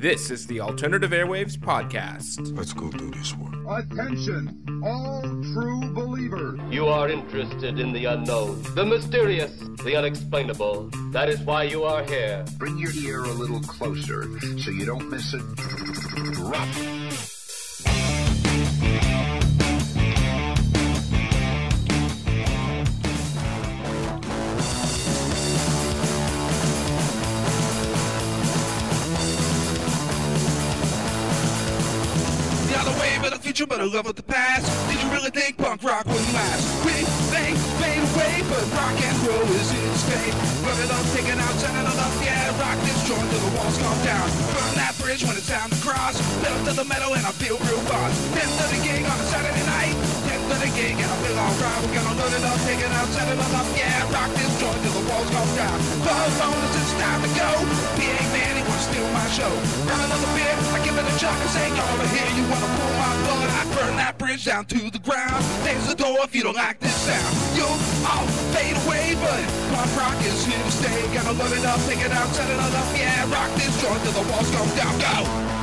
This is the Alternative Airwaves Podcast. Let's go do this work. Attention, all true believers. You are interested in the unknown, the mysterious, the unexplainable. That is why you are here. Bring your ear a little closer so you don't miss a drop. Of the future, but a love of the past. Did you really think punk rock would last? We think fade away, but rock and roll is to stay. Run it up, taking out, turning it up, yeah. Rock this joint till the walls come down. Burn that bridge when it's time to cross. Pedal to the metal and I feel real to the gig on a Saturday night. To the gig and I feel alright. We're gonna load it up, take it out, set it up, yeah. Rock this joint till the walls come down. Call bonus, it's time to go. PA man, he wanna steal my show. Run another beer, I give it a and say, y'all are here, you wanna pull my blood? I burn that bridge down to the ground. There's the door if you don't like this sound. You'll all fade away, but punk rock is here to stay. Gonna load it up, take it out, set it up, yeah. Rock this joint till the walls come down, go.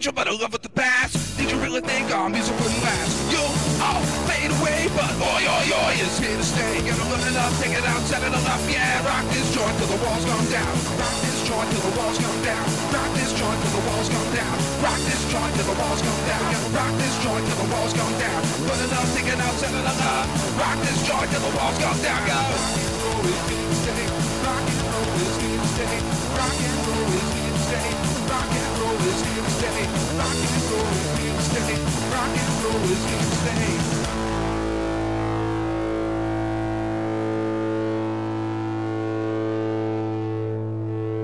Future, but a love of the past. Did you really think our music wouldn't last? You'll all fade away, but oi, oi, oi is here to stay. Gonna live it up, take it out, set it all up, yeah. Rock this joint till the walls come down. Rock this joint till the walls come down. Rock this joint till the walls come down. Rock this joint till the walls come down. Rock this joint till the walls come down. Put it up, take it out, set it all up. Rock this joint till the walls come down. Go. Rock and roll is here to stay. Rock and roll is here to stay. Rock and roll is here to stay. Rock and roll is here to stay. Rock and roll is here to stay. Rock and roll is here to stay.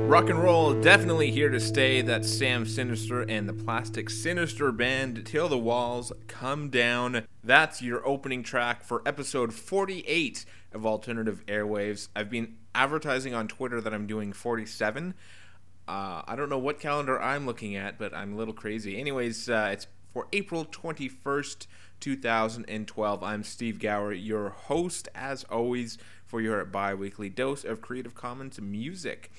Rock and roll definitely here to stay. That's Sam Sinister and the Plastic Sinister Band Till the Walls Come Down. That's your opening track for episode 48 of Alternative Airwaves. I've been advertising on Twitter that I'm doing 47. Uh, I don't know what calendar I'm looking at, but I'm a little crazy. Anyways, uh, it's for April 21st, 2012. I'm Steve Gower, your host, as always, for your bi weekly dose of Creative Commons music.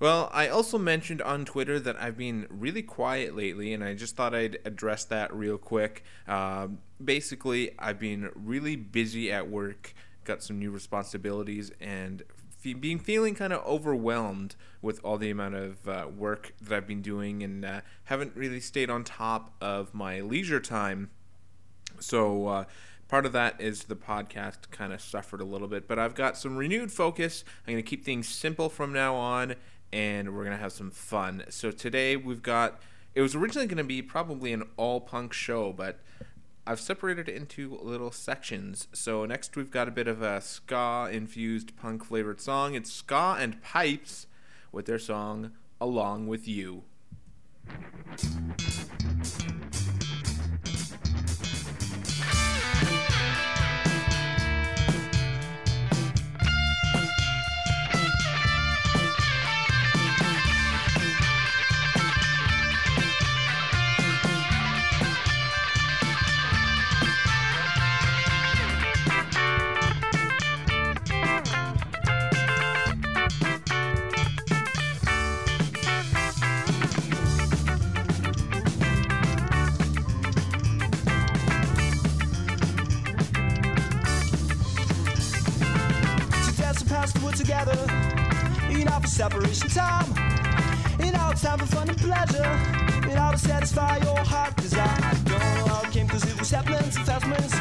Well, I also mentioned on Twitter that I've been really quiet lately, and I just thought I'd address that real quick. Um basically, I've been really busy at work, got some new responsibilities, and fe- being feeling kind of overwhelmed with all the amount of uh, work that I've been doing, and uh, haven't really stayed on top of my leisure time. So uh, part of that is the podcast kind of suffered a little bit, but I've got some renewed focus. I'm going to keep things simple from now on, and we're going to have some fun. So today we've got. It was originally going to be probably an all punk show, but I've separated it into little sections. So next we've got a bit of a ska infused punk flavored song. It's Ska and Pipes with their song Along with You. Separation time. Know, it's time for fun and pleasure. You know, to satisfy your heart desire. I don't know how it came, cause it was happening so fast.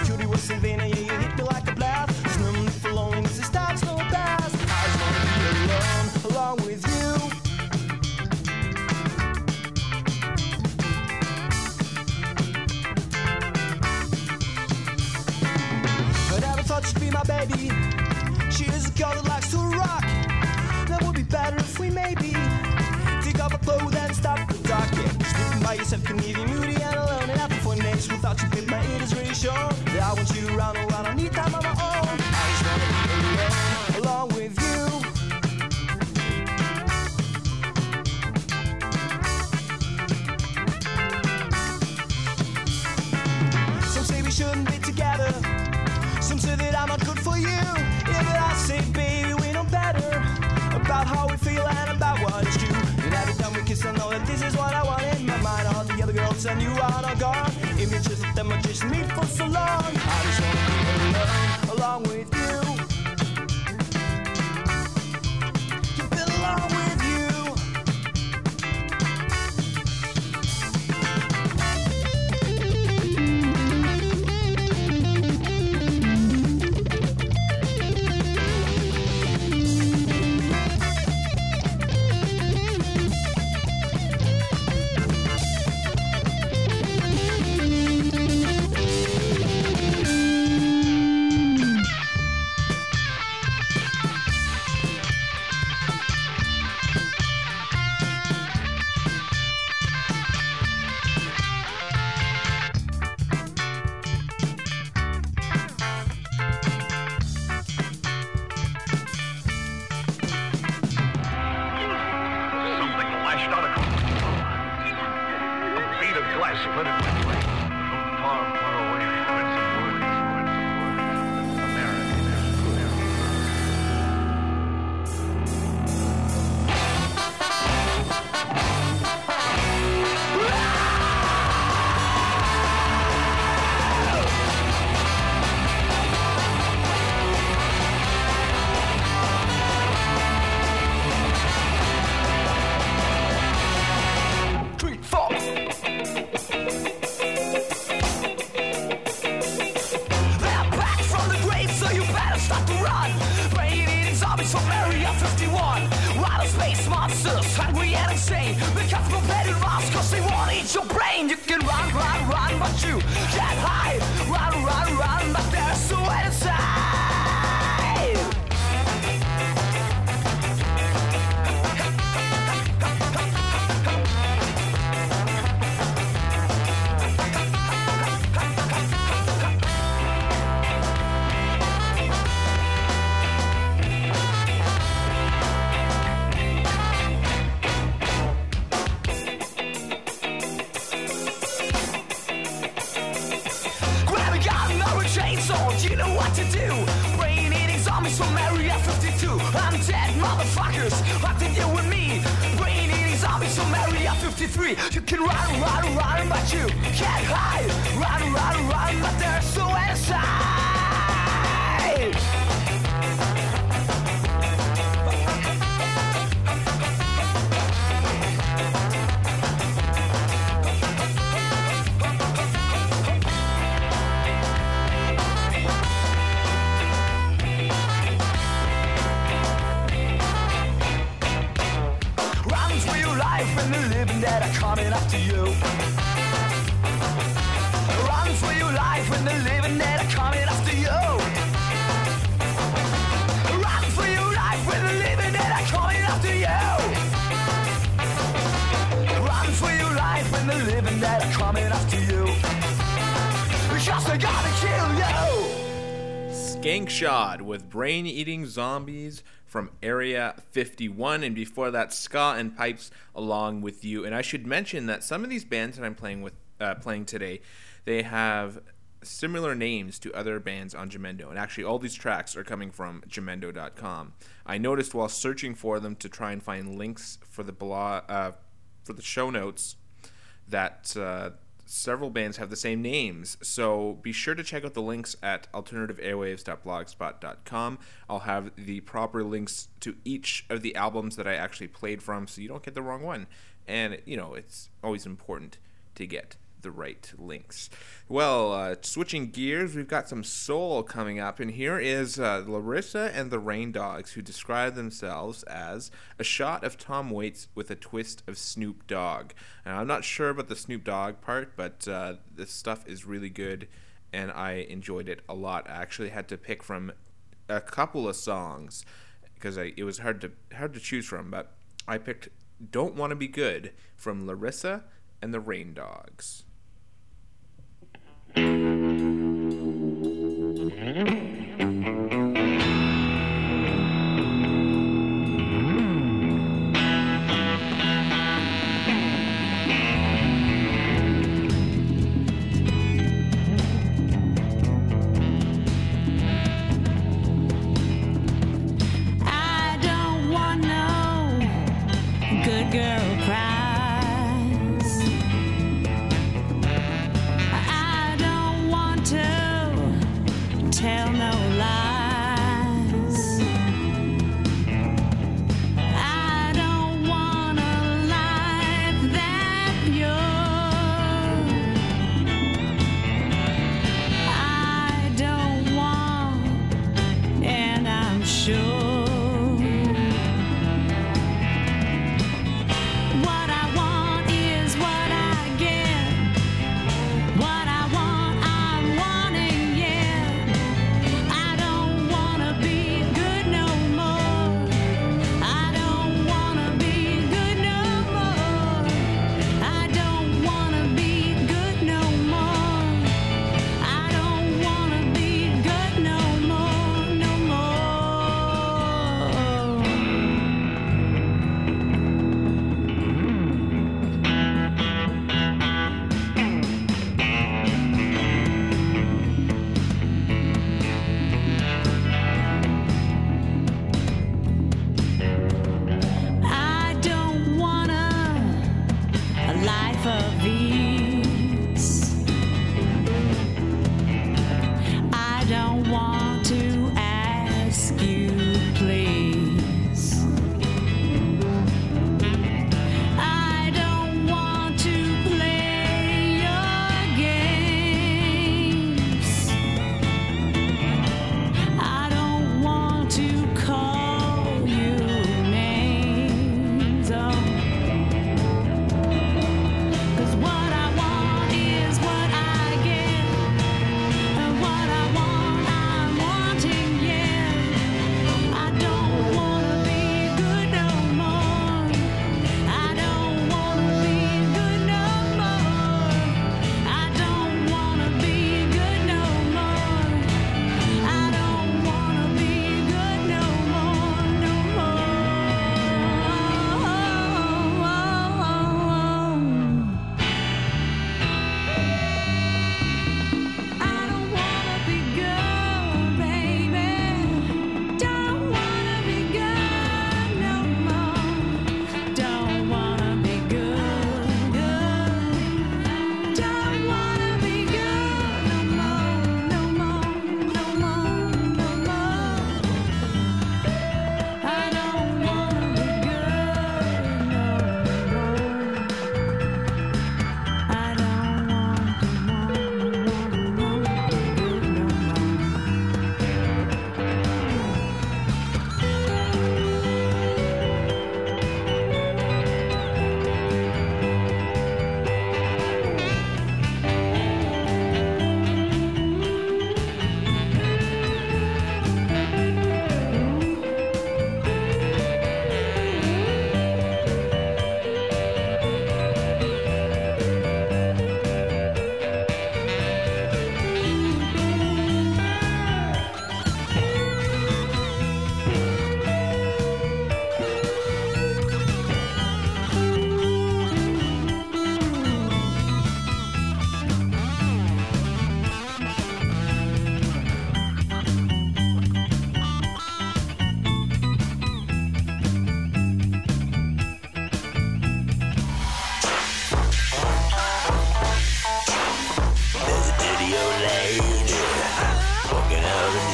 Motherfuckers. What did you with me? Brain eating zombies from Area 53. You can run, run, run, but you can't hide. Run, run, run, but they're so inside. Living dead are coming after you. Run for your life when the living are coming after you. Run for your life when the living are coming after you. Run for your life when living are coming after you. They're gonna kill you. With Brain Eating Zombies from Area 51, and before that, Ska and Pipes along with you. And I should mention that some of these bands that I'm playing with, uh, playing today, they have similar names to other bands on Jamendo. And actually, all these tracks are coming from Jamendo.com. I noticed while searching for them to try and find links for the blog, uh, for the show notes, that uh, several bands have the same names. So be sure to check out the links at alternativeairwaves.blogspot.com. I'll have the proper links to each of the albums that I actually played from so you don't get the wrong one. And, you know, it's always important to get the right links. Well, uh, switching gears, we've got some soul coming up, and here is uh, Larissa and the Rain Dogs, who describe themselves as a shot of Tom Waits with a twist of Snoop Dogg. And I'm not sure about the Snoop Dogg part, but uh, this stuff is really good, and I enjoyed it a lot. I actually had to pick from a couple of songs because it was hard to hard to choose from, but I picked "Don't Want to Be Good" from Larissa and the Rain Dogs. I tell no lies.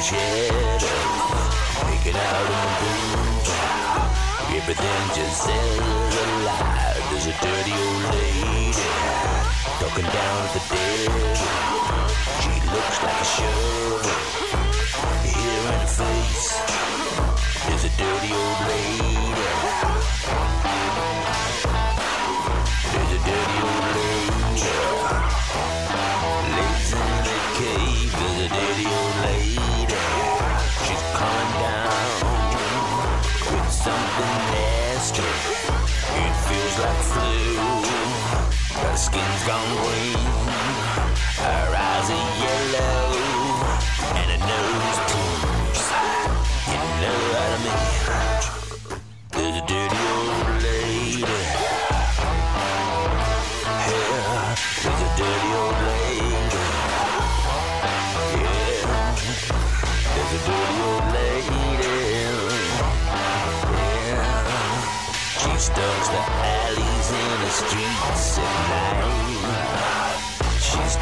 shed Make it out in the booze Everything just sounds alive There's a dirty old lady. Talking down at the dead. She looks like a shovel. Here in the face There's a dirty old lady. skin's gone green.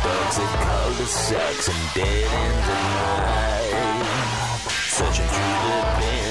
bugs that cul-de-sacs and dead ends at night, searching through the bins.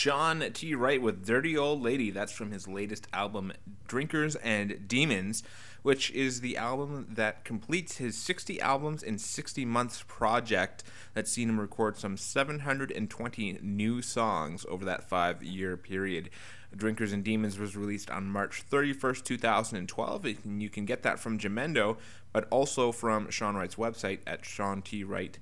Sean T. Wright with Dirty Old Lady. That's from his latest album, Drinkers and Demons, which is the album that completes his 60 albums in 60 months project that's seen him record some 720 new songs over that five year period. Drinkers and Demons was released on March 31st, 2012, and you can get that from Jamendo, but also from Sean Wright's website at seantwright.com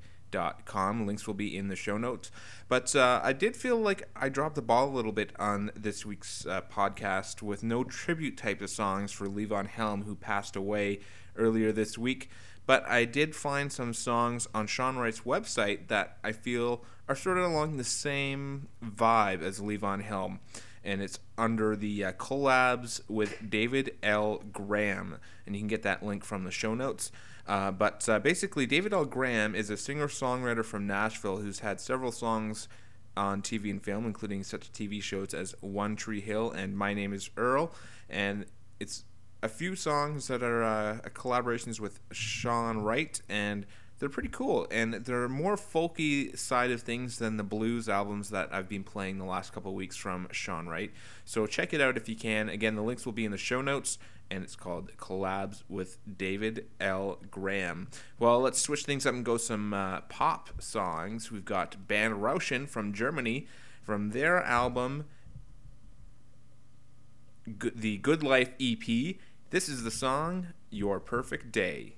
com. Links will be in the show notes. But uh, I did feel like I dropped the ball a little bit on this week's uh, podcast with no tribute type of songs for Levon Helm, who passed away earlier this week. But I did find some songs on Sean Wright's website that I feel are sort of along the same vibe as Levon Helm. And it's under the uh, collabs with David L. Graham. And you can get that link from the show notes. Uh, but uh, basically, David L. Graham is a singer songwriter from Nashville who's had several songs on TV and film, including such TV shows as One Tree Hill and My Name is Earl. And it's a few songs that are uh, collaborations with Sean Wright, and they're pretty cool. And they're more folky side of things than the blues albums that I've been playing the last couple weeks from Sean Wright. So check it out if you can. Again, the links will be in the show notes and it's called Collabs with David L. Graham. Well, let's switch things up and go some uh, pop songs. We've got Band Rauschen from Germany from their album, the Good Life EP. This is the song Your Perfect Day.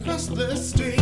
Across the street.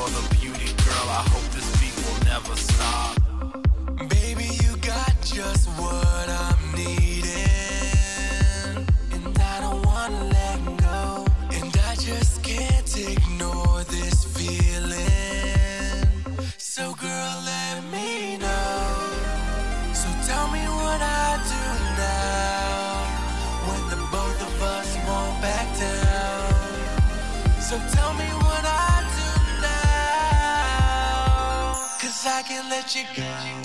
You're the beauty girl. I hope this beat will never stop. Baby, you got just Let you go.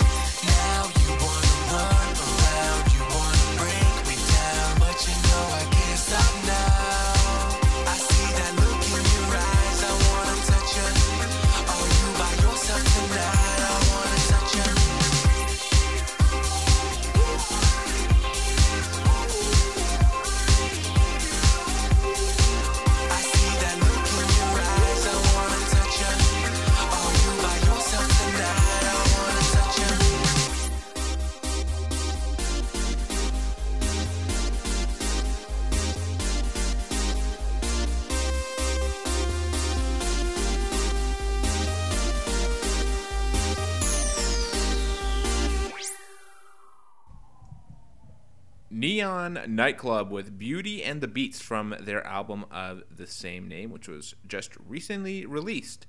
Nightclub with Beauty and the Beats from their album of the same name, which was just recently released.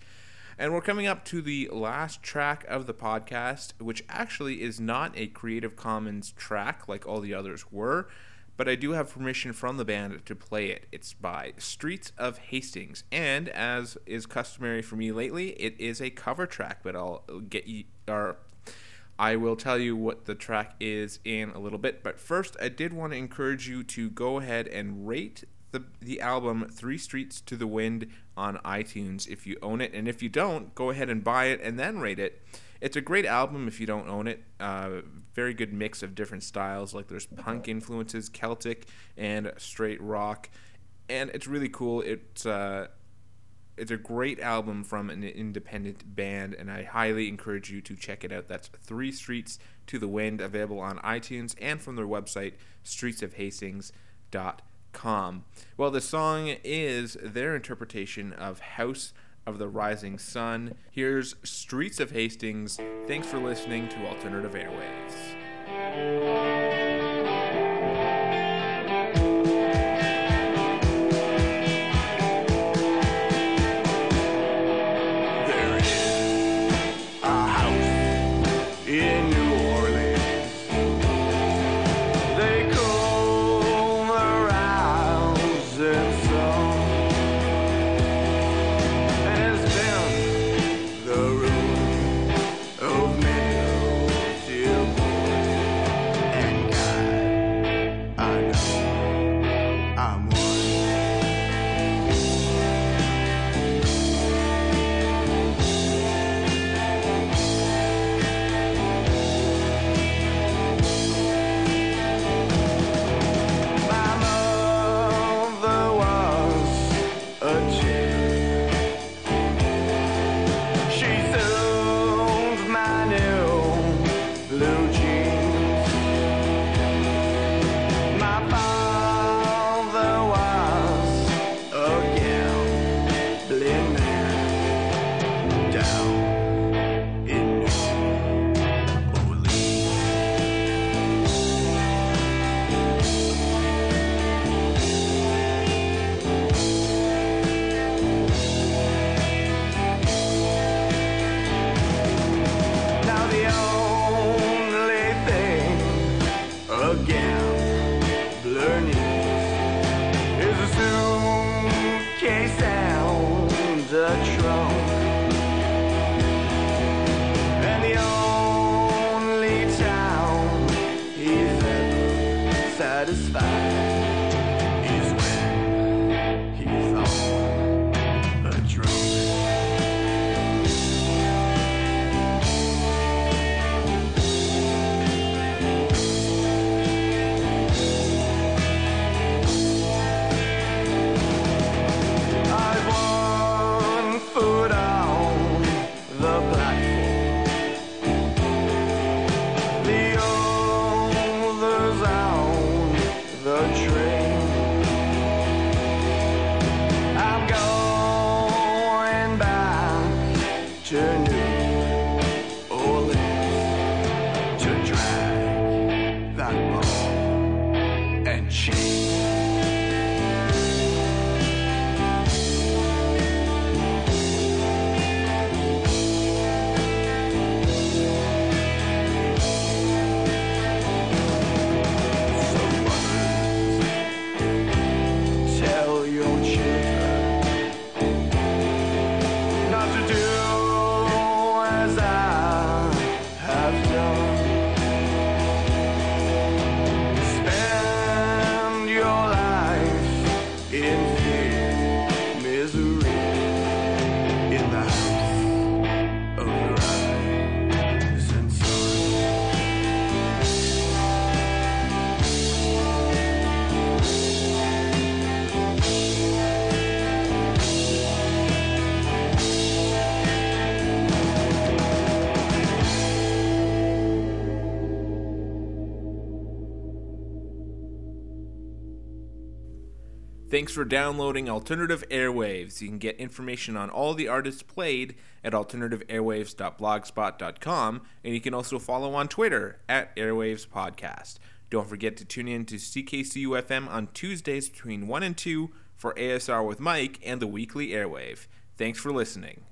And we're coming up to the last track of the podcast, which actually is not a Creative Commons track like all the others were, but I do have permission from the band to play it. It's by Streets of Hastings, and as is customary for me lately, it is a cover track, but I'll get you, or I will tell you what the track is in a little bit, but first, I did want to encourage you to go ahead and rate the, the album Three Streets to the Wind on iTunes if you own it. And if you don't, go ahead and buy it and then rate it. It's a great album if you don't own it. Uh, very good mix of different styles, like there's punk influences, Celtic, and straight rock. And it's really cool. It's. Uh, it's a great album from an independent band, and I highly encourage you to check it out. That's Three Streets to the Wind, available on iTunes and from their website, streetsofhastings.com. Well, the song is their interpretation of House of the Rising Sun. Here's Streets of Hastings. Thanks for listening to Alternative Airwaves. Thanks for downloading Alternative Airwaves. You can get information on all the artists played at alternativeairwaves.blogspot.com, and you can also follow on Twitter at Airwaves Podcast. Don't forget to tune in to CKCU FM on Tuesdays between 1 and 2 for ASR with Mike and the weekly Airwave. Thanks for listening.